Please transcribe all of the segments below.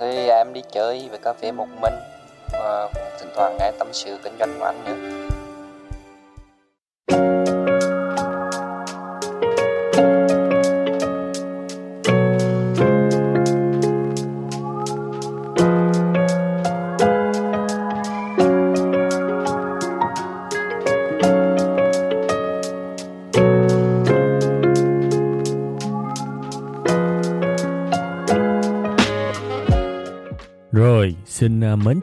Thì em đi chơi về cà phê một mình và thỉnh thoảng nghe tâm sự kinh doanh của anh nữa.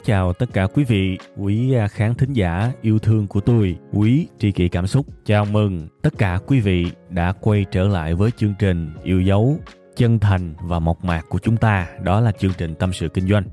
Chào tất cả quý vị, quý à, khán thính giả yêu thương của tôi, quý tri kỷ cảm xúc. Chào mừng tất cả quý vị đã quay trở lại với chương trình yêu dấu, chân thành và mộc mạc của chúng ta, đó là chương trình tâm sự kinh doanh.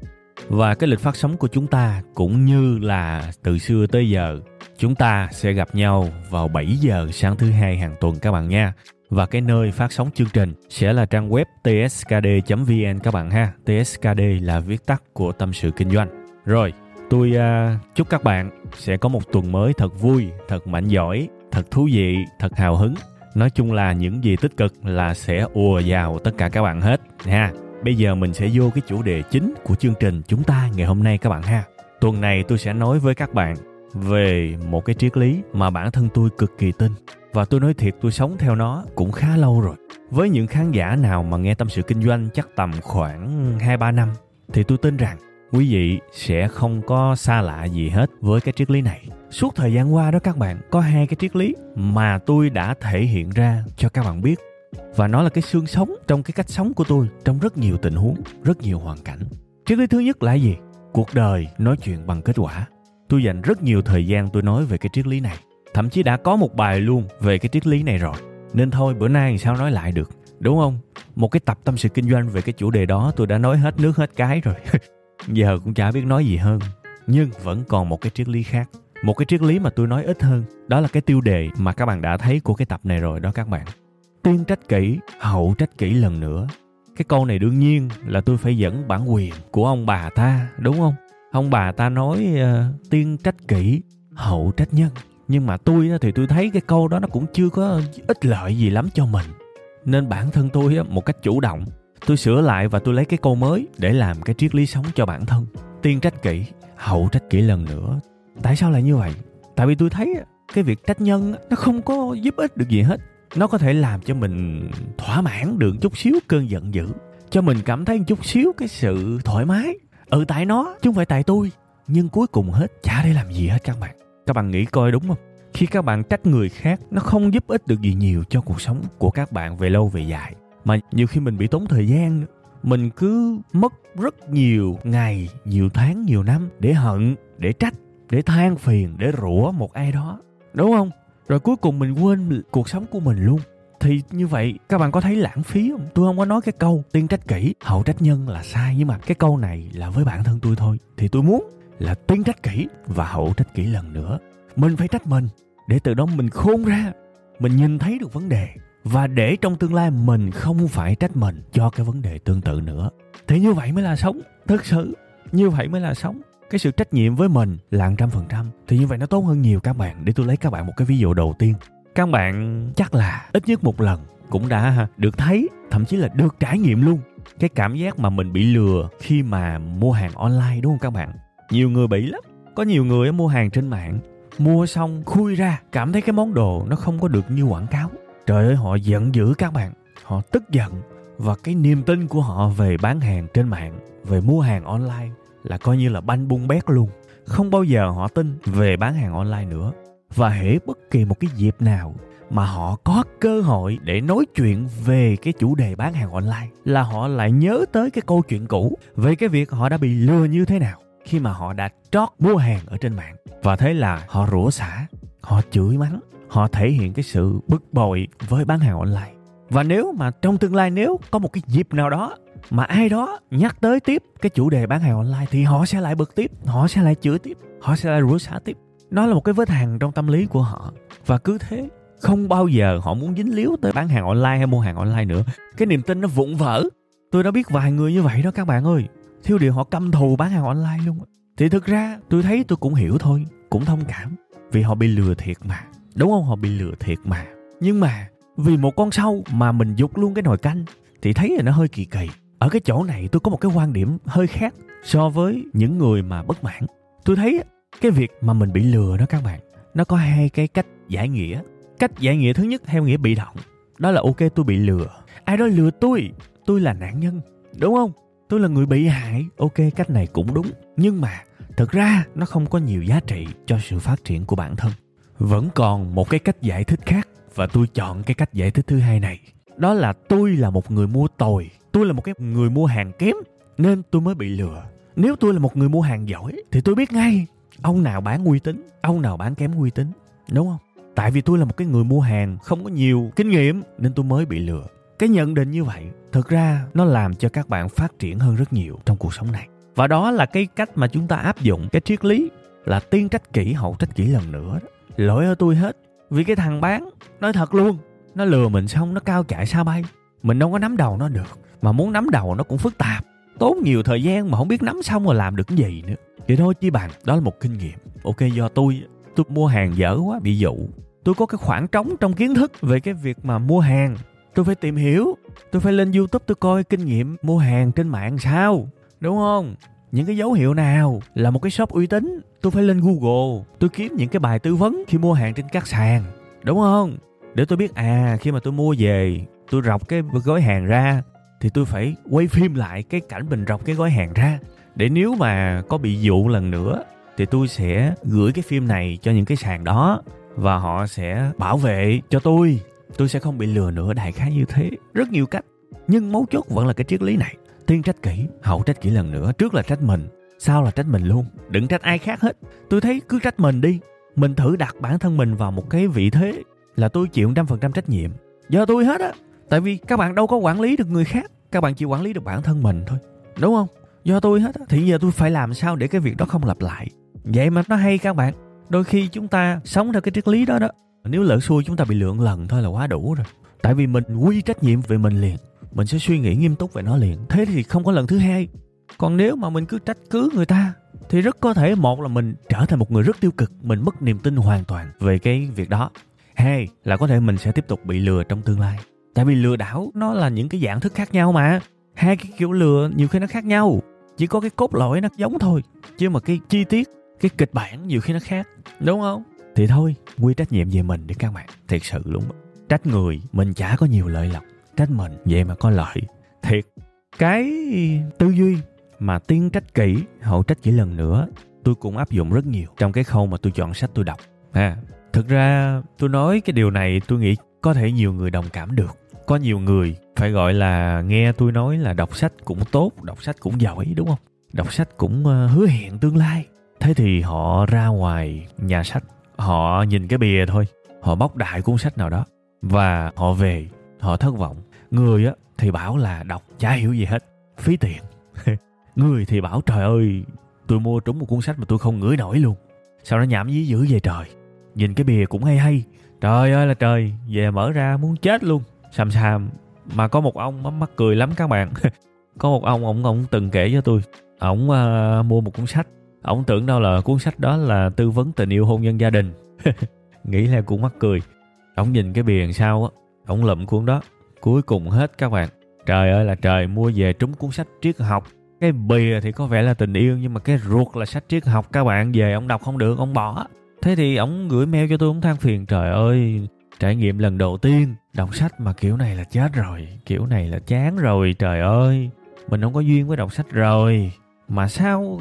Và cái lịch phát sóng của chúng ta cũng như là từ xưa tới giờ, chúng ta sẽ gặp nhau vào 7 giờ sáng thứ hai hàng tuần các bạn nha và cái nơi phát sóng chương trình sẽ là trang web tskd.vn các bạn ha. TSKD là viết tắt của tâm sự kinh doanh. Rồi, tôi uh, chúc các bạn sẽ có một tuần mới thật vui, thật mạnh giỏi, thật thú vị, thật hào hứng. Nói chung là những gì tích cực là sẽ ùa vào tất cả các bạn hết ha. Bây giờ mình sẽ vô cái chủ đề chính của chương trình chúng ta ngày hôm nay các bạn ha. Tuần này tôi sẽ nói với các bạn về một cái triết lý mà bản thân tôi cực kỳ tin và tôi nói thiệt tôi sống theo nó cũng khá lâu rồi. Với những khán giả nào mà nghe tâm sự kinh doanh chắc tầm khoảng 2-3 năm thì tôi tin rằng quý vị sẽ không có xa lạ gì hết với cái triết lý này. Suốt thời gian qua đó các bạn có hai cái triết lý mà tôi đã thể hiện ra cho các bạn biết và nó là cái xương sống trong cái cách sống của tôi trong rất nhiều tình huống, rất nhiều hoàn cảnh. Triết lý thứ nhất là gì? Cuộc đời nói chuyện bằng kết quả. Tôi dành rất nhiều thời gian tôi nói về cái triết lý này thậm chí đã có một bài luôn về cái triết lý này rồi nên thôi bữa nay sao nói lại được đúng không một cái tập tâm sự kinh doanh về cái chủ đề đó tôi đã nói hết nước hết cái rồi giờ cũng chả biết nói gì hơn. Nhưng vẫn còn một cái triết lý khác. Một cái triết lý mà tôi nói ít hơn. Đó là cái tiêu đề mà các bạn đã thấy của cái tập này rồi đó các bạn. Tiên trách kỹ hậu trách kỹ lần nữa. Cái câu này đương nhiên là tôi phải dẫn bản quyền của ông bà ta đúng không? Ông bà ta nói ờ, uh, tiên trách kỹ hậu trách nhân. Nhưng mà tôi thì tôi thấy cái câu đó nó cũng chưa có ích lợi gì lắm cho mình. Nên bản thân tôi một cách chủ động tôi sửa lại và tôi lấy cái câu mới để làm cái triết lý sống cho bản thân. Tiên trách kỹ, hậu trách kỹ lần nữa. Tại sao lại như vậy? Tại vì tôi thấy cái việc trách nhân nó không có giúp ích được gì hết. Nó có thể làm cho mình thỏa mãn được chút xíu cơn giận dữ, cho mình cảm thấy chút xíu cái sự thoải mái. Ừ tại nó, chứ không phải tại tôi. Nhưng cuối cùng hết, chả để làm gì hết các bạn. Các bạn nghĩ coi đúng không? Khi các bạn trách người khác, nó không giúp ích được gì nhiều cho cuộc sống của các bạn về lâu về dài mà nhiều khi mình bị tốn thời gian mình cứ mất rất nhiều ngày, nhiều tháng, nhiều năm để hận, để trách, để than phiền, để rủa một ai đó. Đúng không? Rồi cuối cùng mình quên cuộc sống của mình luôn. Thì như vậy, các bạn có thấy lãng phí không? Tôi không có nói cái câu tiên trách kỹ hậu trách nhân là sai, nhưng mà cái câu này là với bản thân tôi thôi. Thì tôi muốn là tiên trách kỹ và hậu trách kỹ lần nữa. Mình phải trách mình để từ đó mình khôn ra. Mình nhìn thấy được vấn đề và để trong tương lai mình không phải trách mình cho cái vấn đề tương tự nữa. Thì như vậy mới là sống thực sự. Như vậy mới là sống. Cái sự trách nhiệm với mình là trăm phần trăm. Thì như vậy nó tốt hơn nhiều các bạn. Để tôi lấy các bạn một cái ví dụ đầu tiên. Các bạn chắc là ít nhất một lần cũng đã được thấy, thậm chí là được trải nghiệm luôn cái cảm giác mà mình bị lừa khi mà mua hàng online, đúng không các bạn? Nhiều người bị lắm. Có nhiều người mua hàng trên mạng, mua xong khui ra, cảm thấy cái món đồ nó không có được như quảng cáo trời ơi, họ giận dữ các bạn. Họ tức giận. Và cái niềm tin của họ về bán hàng trên mạng, về mua hàng online là coi như là banh bung bét luôn. Không bao giờ họ tin về bán hàng online nữa. Và hễ bất kỳ một cái dịp nào mà họ có cơ hội để nói chuyện về cái chủ đề bán hàng online là họ lại nhớ tới cái câu chuyện cũ về cái việc họ đã bị lừa như thế nào khi mà họ đã trót mua hàng ở trên mạng. Và thế là họ rủa xả, họ chửi mắng họ thể hiện cái sự bực bội với bán hàng online. Và nếu mà trong tương lai nếu có một cái dịp nào đó mà ai đó nhắc tới tiếp cái chủ đề bán hàng online thì họ sẽ lại bực tiếp, họ sẽ lại chửi tiếp, họ sẽ lại rủa xả tiếp. Nó là một cái vết hàng trong tâm lý của họ. Và cứ thế, không bao giờ họ muốn dính líu tới bán hàng online hay mua hàng online nữa. Cái niềm tin nó vụn vỡ. Tôi đã biết vài người như vậy đó các bạn ơi. Thiếu điều họ căm thù bán hàng online luôn thì thực ra, tôi thấy tôi cũng hiểu thôi, cũng thông cảm vì họ bị lừa thiệt mà đúng không? Họ bị lừa thiệt mà. Nhưng mà, vì một con sâu mà mình dục luôn cái nồi canh, thì thấy là nó hơi kỳ kỳ. Ở cái chỗ này tôi có một cái quan điểm hơi khác so với những người mà bất mãn. Tôi thấy cái việc mà mình bị lừa đó các bạn, nó có hai cái cách giải nghĩa. Cách giải nghĩa thứ nhất theo nghĩa bị động, đó là ok tôi bị lừa. Ai đó lừa tôi tôi là nạn nhân, đúng không? Tôi là người bị hại, ok cách này cũng đúng. Nhưng mà thực ra nó không có nhiều giá trị cho sự phát triển của bản thân vẫn còn một cái cách giải thích khác và tôi chọn cái cách giải thích thứ hai này. Đó là tôi là một người mua tồi, tôi là một cái người mua hàng kém nên tôi mới bị lừa. Nếu tôi là một người mua hàng giỏi thì tôi biết ngay ông nào bán uy tín, ông nào bán kém uy tín, đúng không? Tại vì tôi là một cái người mua hàng không có nhiều kinh nghiệm nên tôi mới bị lừa. Cái nhận định như vậy thực ra nó làm cho các bạn phát triển hơn rất nhiều trong cuộc sống này. Và đó là cái cách mà chúng ta áp dụng cái triết lý là tiên trách kỹ, hậu trách kỹ lần nữa đó lỗi ở tôi hết, vì cái thằng bán, nói thật luôn, nó lừa mình xong nó cao chạy xa bay. Mình đâu có nắm đầu nó được, mà muốn nắm đầu nó cũng phức tạp. Tốn nhiều thời gian mà không biết nắm xong rồi làm được cái gì nữa. Vậy thôi chi bằng đó là một kinh nghiệm. Ok, do tôi tôi mua hàng dở quá, bị dụ. Tôi có cái khoảng trống trong kiến thức về cái việc mà mua hàng. Tôi phải tìm hiểu, tôi phải lên youtube tôi coi kinh nghiệm mua hàng trên mạng sao, đúng không? Những cái dấu hiệu nào là một cái shop uy tín, tôi phải lên google, tôi kiếm những cái bài tư vấn khi mua hàng trên các sàn, đúng không? Để tôi biết à khi mà tôi mua về, tôi rọc cái gói hàng ra, thì tôi phải quay phim lại cái cảnh mình rọc cái gói hàng ra. Để nếu mà có bị dụ lần nữa, thì tôi sẽ gửi cái phim này cho những cái sàn đó, và họ sẽ bảo vệ cho tôi. Tôi sẽ không bị lừa nữa, đại khái như thế. Rất nhiều cách, nhưng mấu chốt vẫn là cái triết lý này tiên trách kỹ, hậu trách kỹ lần nữa, trước là trách mình, sau là trách mình luôn. Đừng trách ai khác hết. Tôi thấy cứ trách mình đi. Mình thử đặt bản thân mình vào một cái vị thế là tôi chịu trăm phần trăm trách nhiệm. Do tôi hết á. Tại vì các bạn đâu có quản lý được người khác. Các bạn chỉ quản lý được bản thân mình thôi. Đúng không? Do tôi hết á. Thì giờ tôi phải làm sao để cái việc đó không lặp lại? Vậy mà nó hay các bạn. Đôi khi chúng ta sống theo cái triết lý đó đó. Nếu lỡ xui chúng ta bị lượng lần thôi là quá đủ rồi. Tại vì mình quy trách nhiệm về mình liền mình sẽ suy nghĩ nghiêm túc về nó liền. Thế thì không có lần thứ hai. Còn nếu mà mình cứ trách cứ người ta, thì rất có thể một là mình trở thành một người rất tiêu cực, mình mất niềm tin hoàn toàn về cái việc đó. Hai là có thể mình sẽ tiếp tục bị lừa trong tương lai. Tại vì lừa đảo nó là những cái dạng thức khác nhau mà. Hai cái kiểu lừa nhiều khi nó khác nhau. Chỉ có cái cốt lõi nó giống thôi, chứ mà cái chi tiết, cái kịch bản nhiều khi nó khác, đúng không? Thì thôi, quy trách nhiệm về mình đi các bạn. Thiệt sự luôn. Trách người, mình chả có nhiều lợi lộc trách mình, vậy mà có lợi. Thiệt, cái tư duy mà tiên trách kỹ hậu trách chỉ lần nữa, tôi cũng áp dụng rất nhiều trong cái khâu mà tôi chọn sách tôi đọc. À thực ra tôi nói cái điều này tôi nghĩ có thể nhiều người đồng cảm được. Có nhiều người phải gọi là nghe tôi nói là đọc sách cũng tốt, đọc sách cũng giỏi, đúng không? Đọc sách cũng ờ, hứa hẹn tương lai. Thế thì họ ra ngoài nhà sách, họ nhìn cái bìa thôi, họ bóc đại cuốn sách nào đó và họ về, họ thất vọng người á thì bảo là đọc chả hiểu gì hết phí tiền. Người thì bảo trời ơi tôi mua trúng một cuốn sách mà tôi không ngửi nổi luôn. Sao nó nhảm dí dữ vậy trời. Nhìn cái bìa cũng hay hay. Trời ơi là trời về mở ra muốn chết luôn. Xàm xàm mà có một ông mắc cười lắm các bạn. Có một ông ông ông từng kể cho tôi. Ổng uh, ờ, mua một cuốn sách. Ổng tưởng đâu là cuốn sách đó là tư vấn tình yêu hôn nhân gia đình. Nghĩ là cũng mắc cười. Ổng nhìn cái bìa sau á ổng lụm cuốn đó cuối cùng hết các bạn. Trời ơi là trời, mua về trúng cuốn sách triết học. Cái bìa thì có vẻ là tình yêu, nhưng mà cái ruột là sách triết học. Các bạn về ông đọc không được, ông bỏ. Thế thì ông gửi mail cho tôi ông than phiền. Trời ơi, trải nghiệm lần đầu tiên đọc sách mà kiểu này là chết rồi, kiểu này là chán rồi, trời ơi. Mình không có duyên với đọc sách rồi. Mà sao,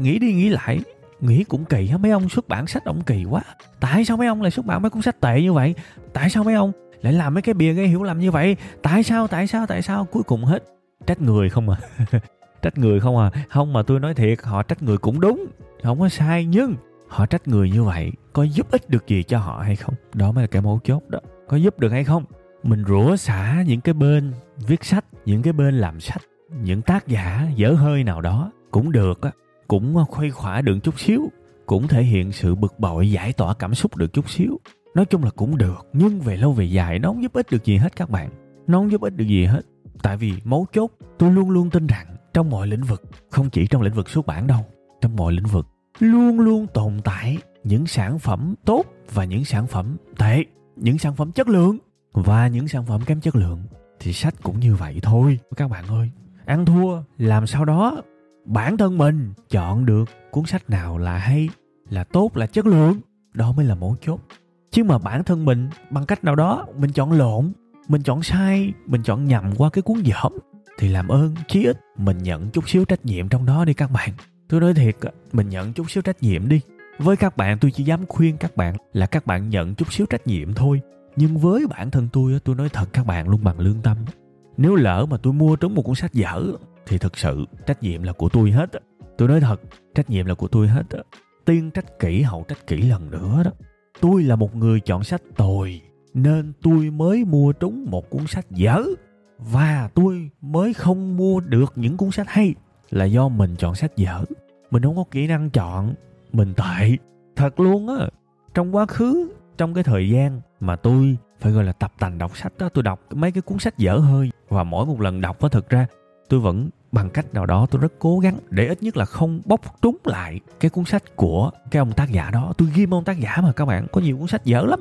nghĩ đi nghĩ lại, nghĩ cũng kỳ á mấy ông xuất bản sách ông kỳ quá. Tại sao mấy ông lại xuất bản mấy cuốn sách tệ như vậy? Tại sao mấy ông lại làm mấy cái bìa gây hiểu lầm như vậy. Tại sao tại sao tại sao? Cuối cùng hết trách người không à. Trách người không à. Không mà tôi nói thiệt, họ trách người cũng đúng. Không có sai, nhưng họ trách người như vậy có giúp ích được gì cho họ hay không? Đó mới là cái mấu chốt đó. Có giúp được hay không? Mình rủa xả những cái bên viết sách, những cái bên làm sách, những tác giả dở hơi nào đó cũng được á. Cũng khuây khỏa được chút xíu, cũng thể hiện sự bực bội, giải tỏa cảm xúc được chút xíu nói chung là cũng được, nhưng về lâu về dài nó không giúp ích được gì hết các bạn. Nó không giúp ích được gì hết, tại vì mấu chốt, tôi luôn luôn tin rằng trong mọi lĩnh vực, không chỉ trong lĩnh vực xuất bản đâu, trong mọi lĩnh vực luôn luôn tồn tại những sản phẩm tốt và những sản phẩm tệ, những sản phẩm chất lượng. Và những sản phẩm kém chất lượng thì sách cũng như vậy thôi. Các bạn ơi, ăn thua, làm sao đó? Bản thân mình chọn được cuốn sách nào là hay, là tốt, là chất lượng, đó mới là mấu chốt chứ mà bản thân mình, bằng cách nào đó, mình chọn lộn, mình chọn sai, mình chọn nhầm qua cái cuốn dởm thì làm ơn, chí ít mình nhận chút xíu trách nhiệm trong đó đi các bạn. Tôi nói thiệt mình nhận chút xíu trách nhiệm đi. Với các bạn, tôi chỉ dám khuyên các bạn là các bạn nhận chút xíu trách nhiệm thôi. Nhưng với bản thân tôi tôi nói thật các bạn luôn bằng lương tâm. Nếu lỡ mà tôi mua trúng một cuốn sách dở, thì thực sự trách nhiệm là của tôi hết tôi nói thật, trách nhiệm là của tôi hết tiên trách kỹ, hậu trách kỹ lần nữa đó tôi là một người chọn sách tồi, nên tôi mới mua trúng một cuốn sách dở. Và tôi mới không mua được những cuốn sách hay, là do mình chọn sách dở. Mình không có kỹ năng chọn, mình tệ. Thật luôn á, trong quá khứ, trong cái thời gian mà tôi phải gọi là tập tành đọc sách đó, tôi đọc mấy cái cuốn sách dở hơi. Và mỗi một lần đọc đó thực ra tôi vẫn bằng cách nào đó tôi rất cố gắng để ít nhất là không bóc trúng lại cái cuốn sách của cái ông tác giả đó. Tôi ghim ông tác giả mà các bạn, có nhiều cuốn sách dở lắm.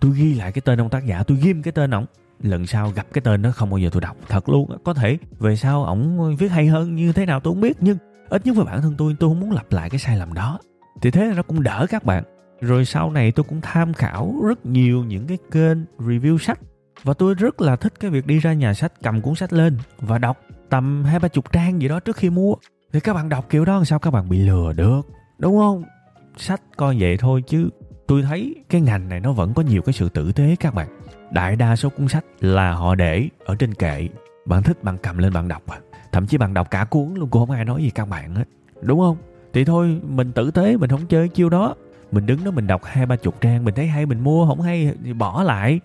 Tôi ghi lại cái tên ông tác giả, tôi ghim cái tên ổng. Lần sau gặp cái tên đó không bao giờ tôi đọc, thật luôn có thể về sau ổng viết hay hơn như thế nào tôi không biết, nhưng ít nhất với bản thân tôi tôi không muốn lặp lại cái sai lầm đó. Thì thế là nó cũng đỡ các bạn. Rồi sau này tôi cũng tham khảo rất nhiều những cái kênh review sách. Và tôi rất là thích cái việc đi ra nhà sách cầm cuốn sách lên và đọc tầm hai ba chục trang gì đó trước khi mua. Thì các bạn đọc kiểu đó làm sao các bạn bị lừa được, đúng không? Sách coi vậy thôi chứ tôi thấy cái ngành này nó vẫn có nhiều cái sự tử tế các bạn. Đại đa số cuốn sách là họ để ở trên kệ. Bạn thích bạn cầm lên bạn đọc à. Thậm chí bạn đọc cả cuốn luôn, cũng không ai nói gì các bạn hết, đúng không? Thì thôi, mình tử tế, mình không chơi chiêu đó. Mình đứng đó mình đọc hai ba chục trang, mình thấy hay mình mua, không hay thì bỏ lại.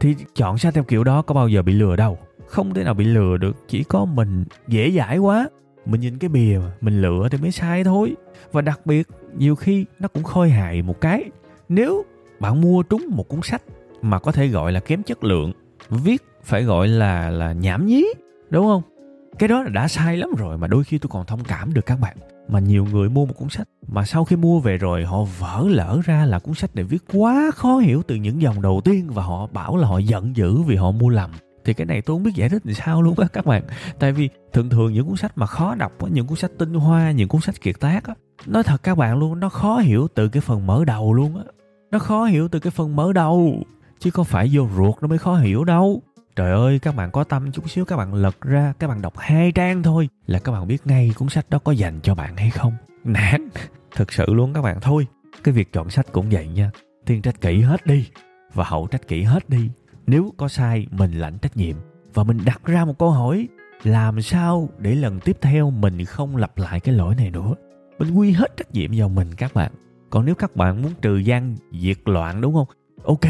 Thì chọn sách theo kiểu đó có bao giờ bị lừa đâu không thể nào bị lừa được, chỉ có mình dễ dãi quá. Mình nhìn cái bìa mà mình lựa thì mới sai thôi. Và đặc biệt, nhiều khi nó cũng khôi hài một cái. Nếu bạn mua trúng một cuốn sách mà có thể gọi là kém chất lượng, viết phải gọi là là nhảm nhí, đúng không? Cái đó là đã sai lắm rồi mà đôi khi tôi còn thông cảm được các bạn. Mà nhiều người mua một cuốn sách mà sau khi mua về rồi họ vỡ lỡ ra là cuốn sách này viết quá khó hiểu từ những dòng đầu tiên và họ bảo là họ giận dữ vì họ mua lầm thì cái này tôi không biết giải thích làm sao luôn á các bạn. Tại vì thường thường những cuốn sách mà khó đọc những cuốn sách tinh hoa, những cuốn sách kiệt tác á, nói thật các bạn luôn, nó khó hiểu từ cái phần mở đầu luôn á. Nó khó hiểu từ cái phần mở đầu, chứ không phải vô ruột nó mới khó hiểu đâu. Trời ơi, các bạn có tâm chút xíu, các bạn lật ra, các bạn đọc hai trang thôi là các bạn biết ngay cuốn sách đó có dành cho bạn hay không. Nản thực sự luôn các bạn. Thôi, cái việc chọn sách cũng vậy nha. Tiên trách kỹ hết đi và hậu trách kỹ hết đi nếu có sai, mình lãnh trách nhiệm. Và mình đặt ra một câu hỏi, làm sao để lần tiếp theo mình không lặp lại cái lỗi này nữa? Mình quy hết trách nhiệm vào mình các bạn. Còn nếu các bạn muốn trừ gian diệt loạn, đúng không? Ok,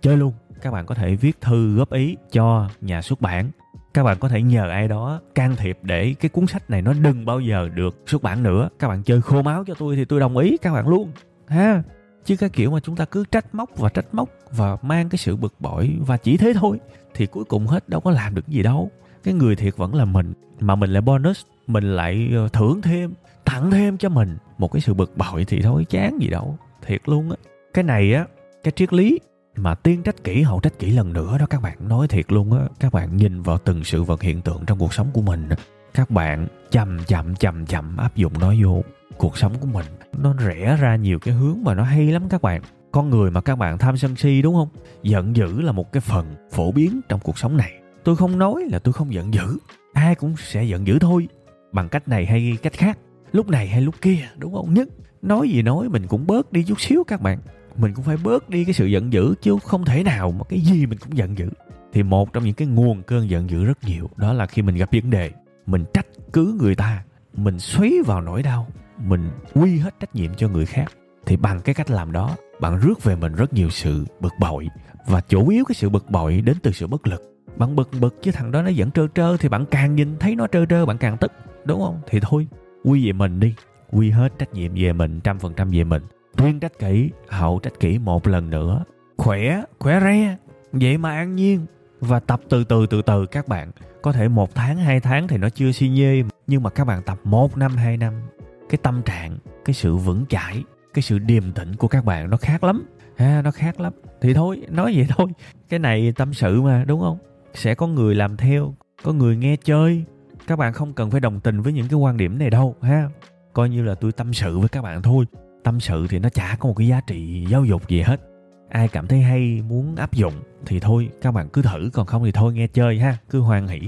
chơi luôn. Các bạn có thể viết thư góp ý cho nhà xuất bản. Các bạn có thể nhờ ai đó can thiệp để cái cuốn sách này nó đừng bao giờ được xuất bản nữa. Các bạn chơi khô máu cho tôi thì tôi đồng ý các bạn luôn. Ha? Chứ cái kiểu mà chúng ta cứ trách móc và trách móc và mang cái sự bực bội và chỉ thế thôi, thì cuối cùng hết, đâu có làm được gì đâu. Cái người thiệt vẫn là mình, mà mình lại bonus, mình lại ờ, thưởng thêm, tặng thêm cho mình một cái sự bực bội thì thôi, chán gì đâu, thiệt luôn á. Cái này á, cái triết lý mà tiên trách kỹ, hậu trách kỹ lần nữa đó các bạn, nói thiệt luôn á. Các bạn nhìn vào từng sự vật hiện tượng trong cuộc sống của mình các bạn chậm chậm chậm chậm áp dụng nó vô cuộc sống của mình. Nó rẽ ra nhiều cái hướng mà nó hay lắm các bạn. Con người mà các bạn tham sân si đúng không? Giận dữ là một cái phần phổ biến trong cuộc sống này. Tôi không nói là tôi không giận dữ. Ai cũng sẽ giận dữ thôi. Bằng cách này hay cách khác. Lúc này hay lúc kia, đúng không? Nhất, nói gì nói mình cũng bớt đi chút xíu các bạn. Mình cũng phải bớt đi cái sự giận dữ, chứ không thể nào mà cái gì mình cũng giận dữ. Thì một trong những cái nguồn cơn giận dữ rất nhiều, đó là khi mình gặp vấn đề mình trách cứ người ta, mình xoáy vào nỗi đau, mình quy hết trách nhiệm cho người khác. Thì bằng cái cách làm đó, bạn rước về mình rất nhiều sự bực bội. Và chủ yếu cái sự bực bội đến từ sự bất lực. Bạn bực bực chứ thằng đó nó vẫn trơ trơ thì bạn càng nhìn thấy nó trơ trơ bạn càng tức, đúng không? Thì thôi, quy về mình đi. Quy hết trách nhiệm về mình, trăm phần trăm về mình. Tuyên trách kỹ, hậu trách kỹ một lần nữa. Khỏe khỏe re, vậy mà an nhiên. Và tập từ từ từ từ các bạn có thể một tháng, hai tháng thì nó chưa suy nhê nhưng mà các bạn tập một năm, hai năm, cái tâm trạng, cái sự vững chãi, cái sự điềm tĩnh của các bạn nó khác lắm. Ha nó khác lắm. Thì thôi, nói vậy thôi. Cái này tâm sự mà, đúng không? Sẽ có người làm theo, có người nghe chơi. Các bạn không cần phải đồng tình với những cái quan điểm này đâu, ha? Coi như là tôi tâm sự với các bạn thôi. Tâm sự thì nó chả có một cái giá trị giáo dục gì hết ai cảm thấy hay muốn áp dụng thì thôi, các bạn cứ thử, còn không thì thôi, nghe chơi ha, cứ hoan hỷ.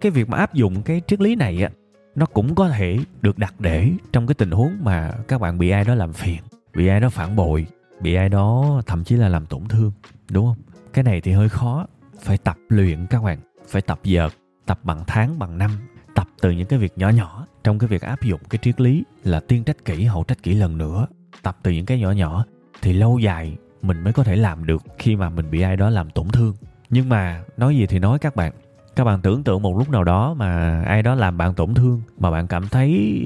Cái việc mà áp dụng cái triết lý này á, nó cũng có thể được đặt để trong cái tình huống mà các bạn bị ai đó làm phiền, bị ai đó phản bội, bị ai đó thậm chí là làm tổn thương, đúng không? Cái này thì hơi khó, phải tập luyện các bạn, phải tập giờ, tập bằng tháng, bằng năm, tập từ những cái việc nhỏ nhỏ. Trong cái việc áp dụng cái triết lý là tiên trách kỹ, hậu trách kỹ lần nữa, tập từ những cái nhỏ nhỏ thì lâu dài mình mới có thể làm được khi mà mình bị ai đó làm tổn thương. Nhưng mà nói gì thì nói các bạn. Các bạn tưởng tượng một lúc nào đó mà ai đó làm bạn tổn thương mà bạn cảm thấy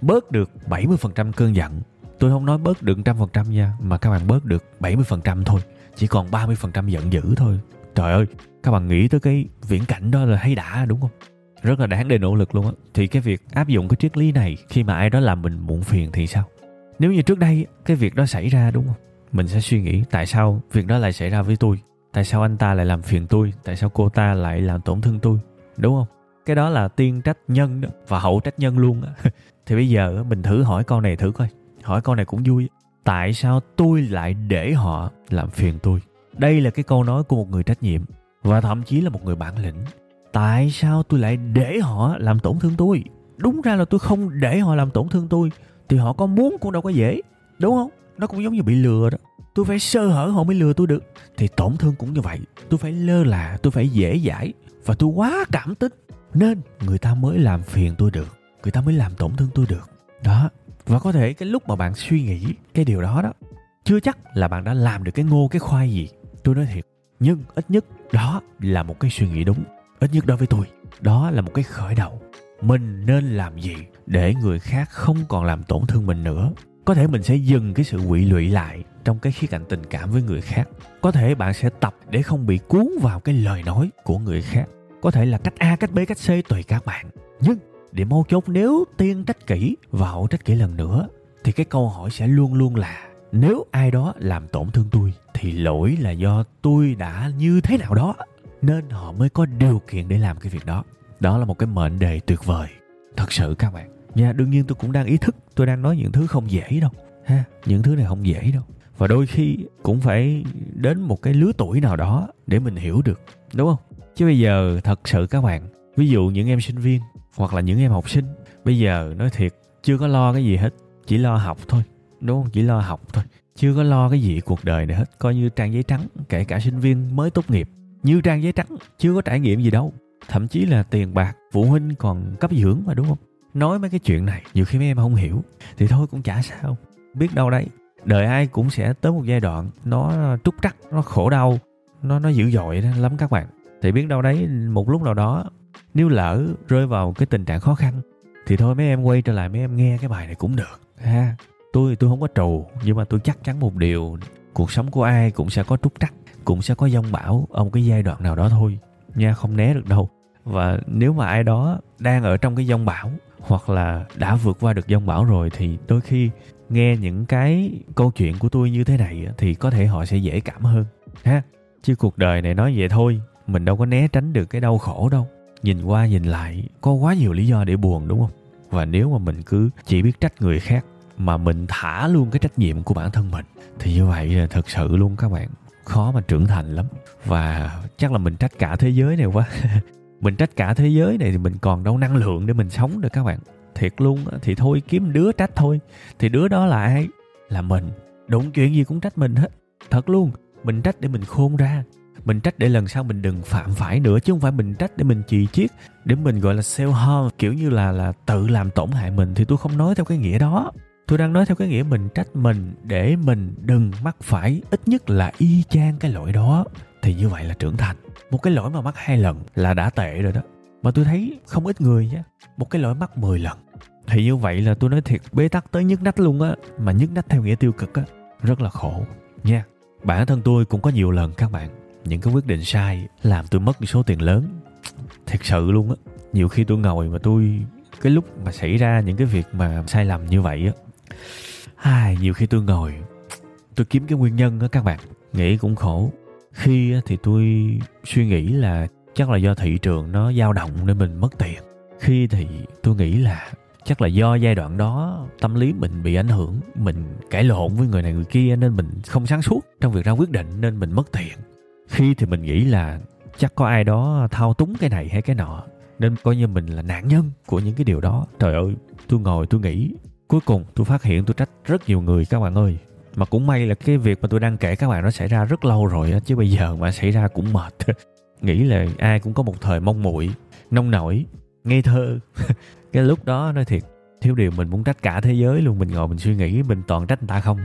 bớt được 70% cơn giận. Tôi không nói bớt được trăm phần trăm nha, mà các bạn bớt được 70% thôi. Chỉ còn 30% giận dữ thôi. Trời ơi, các bạn nghĩ tới cái viễn cảnh đó là hay đã, đúng không? Rất là đáng để nỗ lực luôn á. Thì cái việc áp dụng cái triết lý này khi mà ai đó làm mình muộn phiền thì sao? Nếu như trước đây cái việc đó xảy ra, đúng không? Mình sẽ suy nghĩ tại sao việc đó lại xảy ra với tôi tại sao anh ta lại làm phiền tôi tại sao cô ta lại làm tổn thương tôi đúng không? Cái đó là tiên trách nhân đó, và hậu trách nhân luôn á. Thì bây giờ mình thử hỏi con này thử coi hỏi con này cũng vui. Tại sao tôi lại để họ làm phiền tôi? Đây là cái câu nói của một người trách nhiệm và thậm chí là một người bản lĩnh. Tại sao tôi lại để họ làm tổn thương tôi? Đúng ra là tôi không để họ làm tổn thương tôi thì họ có muốn cũng đâu có dễ đúng không? Nó cũng giống như bị lừa đó. Tôi phải sơ hở họ mới lừa tôi được. Thì tổn thương cũng như vậy, tôi phải lơ là, tôi phải dễ dãi và tôi quá cảm tính. Nên người ta mới làm phiền tôi được, người ta mới làm tổn thương tôi được. Đó, và có thể cái lúc mà bạn suy nghĩ cái điều đó đó, chưa chắc là bạn đã làm được cái ngô, cái khoai gì. Tôi nói thiệt, nhưng ít nhất đó là một cái suy nghĩ đúng. Ít nhất đối với tôi, đó là một cái khởi đầu. Mình nên làm gì để người khác không còn làm tổn thương mình nữa? Có thể mình sẽ dừng cái sự quỵ lụy lại trong cái khía cạnh tình cảm với người khác. Có thể bạn sẽ tập để không bị cuốn vào cái lời nói của người khác. Có thể là cách a, cách b, cách c, tùy các bạn. Nhưng để mâu chốt nếu tiên trách kỹ và hậu trách kỹ lần nữa, thì cái câu hỏi sẽ luôn luôn là, nếu ai đó làm tổn thương tôi, thì lỗi là do tôi đã như thế nào đó. Nên họ mới có điều kiện để làm cái việc đó. Đó là một cái mệnh đề tuyệt vời. Thật sự các bạn nha đương nhiên tôi cũng đang ý thức, tôi đang nói những thứ không dễ đâu. Ha, những thứ này không dễ đâu. Và đôi khi cũng phải đến một cái lứa tuổi nào đó để mình hiểu được, đúng không? Chứ bây giờ, thật sự các bạn, ví dụ những em sinh viên hoặc là những em học sinh, bây giờ nói thiệt, chưa có lo cái gì hết, chỉ lo học thôi, đúng không? Chỉ lo học thôi, chưa có lo cái gì cuộc đời này hết, coi như trang giấy trắng, kể cả sinh viên mới tốt nghiệp, như trang giấy trắng, chưa có trải nghiệm gì đâu. Thậm chí là tiền bạc, phụ huynh còn cấp dưỡng mà, đúng không? Nói mấy cái chuyện này, nhiều khi mấy em không hiểu, thì thôi cũng chả sao. Biết đâu đấy, đời ai cũng sẽ tới một giai đoạn nó trúc trắc, nó khổ đau, nó nó dữ dội đó lắm các bạn. Thì biết đâu đấy, một lúc nào đó, nếu lỡ rơi vào cái tình trạng khó khăn, thì thôi mấy em quay trở lại mấy em nghe cái bài này cũng được, ha. Tôi tôi không có trù, nhưng mà tôi chắc chắn một điều, cuộc sống của ai cũng sẽ có trúc trắc, cũng sẽ có dông bão ở một cái giai đoạn nào đó thôi, nha, không né được đâu. Và nếu mà ai đó đang ở trong cái dông bão hoặc là đã vượt qua được dông bão rồi thì đôi khi nghe những cái câu chuyện của tôi như thế này thì có thể họ sẽ dễ cảm hơn, ha? Chứ cuộc đời này nói vậy thôi, mình đâu có né tránh được cái đau khổ đâu. Nhìn qua nhìn lại, có quá nhiều lý do để buồn, đúng không? Và nếu mà mình cứ chỉ biết trách người khác mà mình thả luôn cái trách nhiệm của bản thân mình, thì như vậy là thật sự luôn các bạn, khó mà trưởng thành lắm. Và chắc là mình trách cả thế giới này quá. mình trách cả thế giới này thì mình còn đâu năng lượng để mình sống được các bạn. Thiệt luôn thì thôi, kiếm đứa trách thôi. Thì đứa đó là ai? Là mình. Đụng chuyện gì cũng trách mình hết. Thật luôn, mình trách để mình khôn ra. Mình trách để lần sau mình đừng phạm phải nữa, chứ không phải mình trách để mình chỉ chiết, để mình, gọi là self harm kiểu như là là tự làm tổn hại mình. Thì tôi không nói theo cái nghĩa đó. Tôi đang nói theo cái nghĩa mình trách mình để mình đừng mắc phải, ít nhất là y chang cái lỗi đó thì như vậy là trưởng thành. Một cái lỗi mà mắc hai lần là đã tệ rồi đó. Mà tôi thấy không ít người nhé một cái lỗi mắc 10 lần. Thì như vậy là tôi nói thiệt, bế tắc tới nhức nách luôn á, mà nhức nách theo nghĩa tiêu cực á, rất là khổ. Nha, bản thân tôi cũng có nhiều lần các bạn, những cái quyết định sai làm tôi mất số tiền lớn. Thật sự luôn á, nhiều khi tôi ngồi mà tôi, cái lúc mà xảy ra những cái việc mà sai lầm như vậy á, ai, nhiều khi tôi ngồi, tôi kiếm cái nguyên nhân á các bạn, nghĩ cũng khổ khi thì tôi suy nghĩ là chắc là do thị trường nó dao động nên mình mất tiền. Khi thì tôi nghĩ là chắc là do giai đoạn đó tâm lý mình bị ảnh hưởng, mình cãi lộn với người này người kia nên mình không sáng suốt trong việc ra quyết định nên mình mất tiền. Khi thì mình nghĩ là chắc có ai đó thao túng cái này hay cái nọ, nên coi như mình là nạn nhân của những cái điều đó. Trời ơi, tôi ngồi tôi nghĩ, cuối cùng tôi phát hiện tôi trách rất nhiều người các bạn ơi mà cũng may là cái việc mà tôi đang kể các bạn nó xảy ra rất lâu rồi chứ bây giờ mà xảy ra cũng mệt. Nghĩ là ai cũng có một thời mong muội, nông nổi, ngây thơ. Cái lúc đó nói thiệt, thiếu điều mình muốn trách cả thế giới luôn, mình ngồi mình suy nghĩ, mình toàn trách người ta không.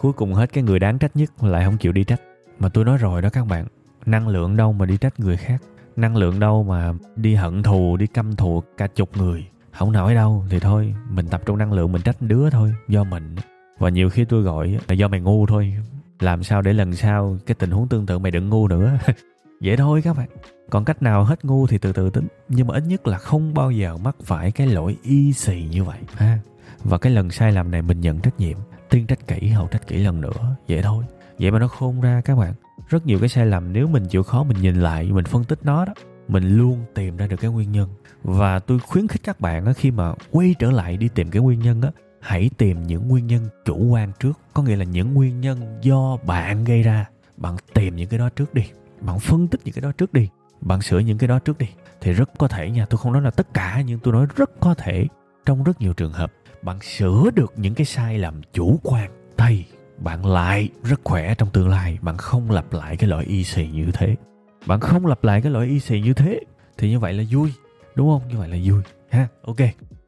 Cuối cùng hết cái người đáng trách nhất lại không chịu đi trách. Mà tôi nói rồi đó các bạn, năng lượng đâu mà đi trách người khác. Năng lượng đâu mà đi hận thù, đi căm thù cả chục người. Không nổi đâu, thì thôi, mình tập trung năng lượng, mình trách đứa thôi, do mình và nhiều khi tôi gọi là do mày ngu thôi. Làm sao để lần sau cái tình huống tương tự mày đừng ngu nữa? Vậy thôi các bạn. Còn cách nào hết ngu thì từ từ tính. Nhưng mà ít nhất là không bao giờ mắc phải cái lỗi y xì như vậy. Ha. Và cái lần sai lầm này mình nhận trách nhiệm tiên trách kỹ hậu trách kỹ lần nữa. Vậy thôi. Vậy mà nó khôn ra các bạn. Rất nhiều cái sai lầm nếu mình chịu khó mình nhìn lại, mình phân tích nó đó, mình luôn tìm ra được cái nguyên nhân. Và tôi khuyến khích các bạn khi mà quay trở lại đi tìm cái nguyên nhân á hãy tìm những nguyên nhân chủ quan trước. Có nghĩa là những nguyên nhân do bạn gây ra. Bạn tìm những cái đó trước đi. Bạn phân tích những cái đó trước đi. Bạn sửa những cái đó trước đi. Thì rất có thể nha, tôi không nói là tất cả, nhưng tôi nói rất có thể trong rất nhiều trường hợp, bạn sửa được những cái sai lầm chủ quan thì bạn lại rất khỏe trong tương lai. Bạn không lặp lại cái lỗi y xì như thế. Bạn không lặp lại cái lỗi y xì như thế, thì như vậy là vui, đúng không? Như vậy là vui, ha? Ok,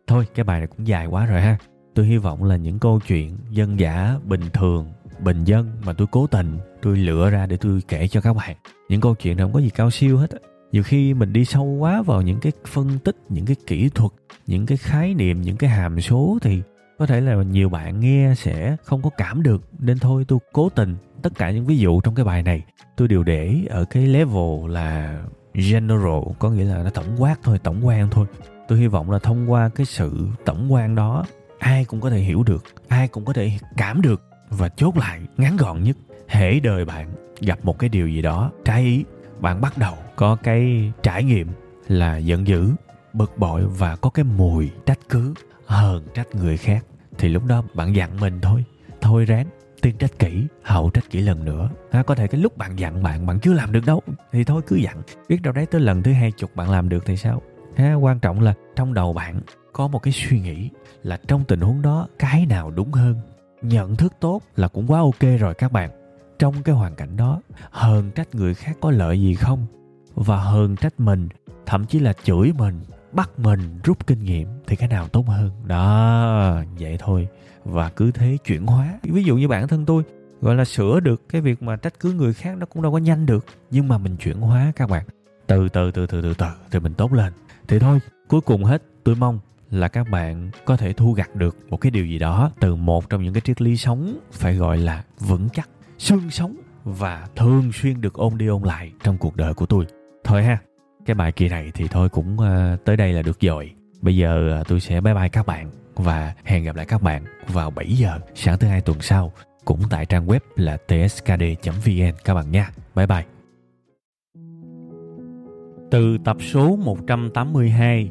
thôi, cái bài này cũng dài quá rồi ha tôi hy vọng là những câu chuyện dân giả, bình thường, bình dân mà tôi cố tình tôi lựa ra để tôi kể cho các bạn. Những câu chuyện này không có gì cao siêu hết nhiều khi mình đi sâu quá vào những cái phân tích, những cái kỹ thuật, những cái khái niệm, những cái hàm số thì có thể là nhiều bạn nghe sẽ không có cảm được. Nên thôi tôi cố tình, tất cả những ví dụ trong cái bài này, tôi đều để ở cái level là general, có nghĩa là nó tổng quát thôi, tổng quan thôi. Tôi hy vọng là thông qua cái sự tổng quan đó ai cũng có thể hiểu được ai cũng có thể cảm được và chốt lại ngắn gọn nhất. Hễ đời bạn gặp một cái điều gì đó trái ý bạn bắt đầu có cái trải nghiệm là giận dữ bực bội và có cái mùi trách cứ hờn trách người khác. Thì lúc đó bạn dặn mình thôi thôi ráng tiên trách kỹ hậu trách kỹ lần nữa. Ha, có thể cái lúc bạn dặn bạn bạn chưa làm được đâu thì thôi cứ dặn. Biết đâu đấy tới lần thứ hai chục bạn làm được thì sao? Ha, quan trọng là trong đầu bạn có một cái suy nghĩ là trong tình huống đó, cái nào đúng hơn? Nhận thức tốt là cũng quá ok rồi các bạn. Trong cái hoàn cảnh đó hờn trách người khác có lợi gì không? Và hờn trách mình, thậm chí là chửi mình, bắt mình rút kinh nghiệm thì cái nào tốt hơn? Đó, vậy thôi. Và cứ thế chuyển hóa. Ví dụ như bản thân tôi, gọi là sửa được cái việc mà trách cứ người khác nó cũng đâu có nhanh được. Nhưng mà mình chuyển hóa các bạn. Từ từ từ từ từ từ, thì mình tốt lên. Thì thôi, cuối cùng hết. Tôi mong là các bạn có thể thu gặt được một cái điều gì đó từ một trong những cái triết lý sống phải gọi là vững chắc xương sống và thường xuyên được ôn đi ôn lại trong cuộc đời của tôi thôi ha cái bài kỳ này thì thôi cũng ờ, tới đây là được rồi bây giờ ờ, tôi sẽ bye bye các bạn và hẹn gặp lại các bạn vào 7 giờ sáng thứ hai tuần sau cũng tại trang web là tskd.vn các bạn nha. Bye bye. Từ tập số 182,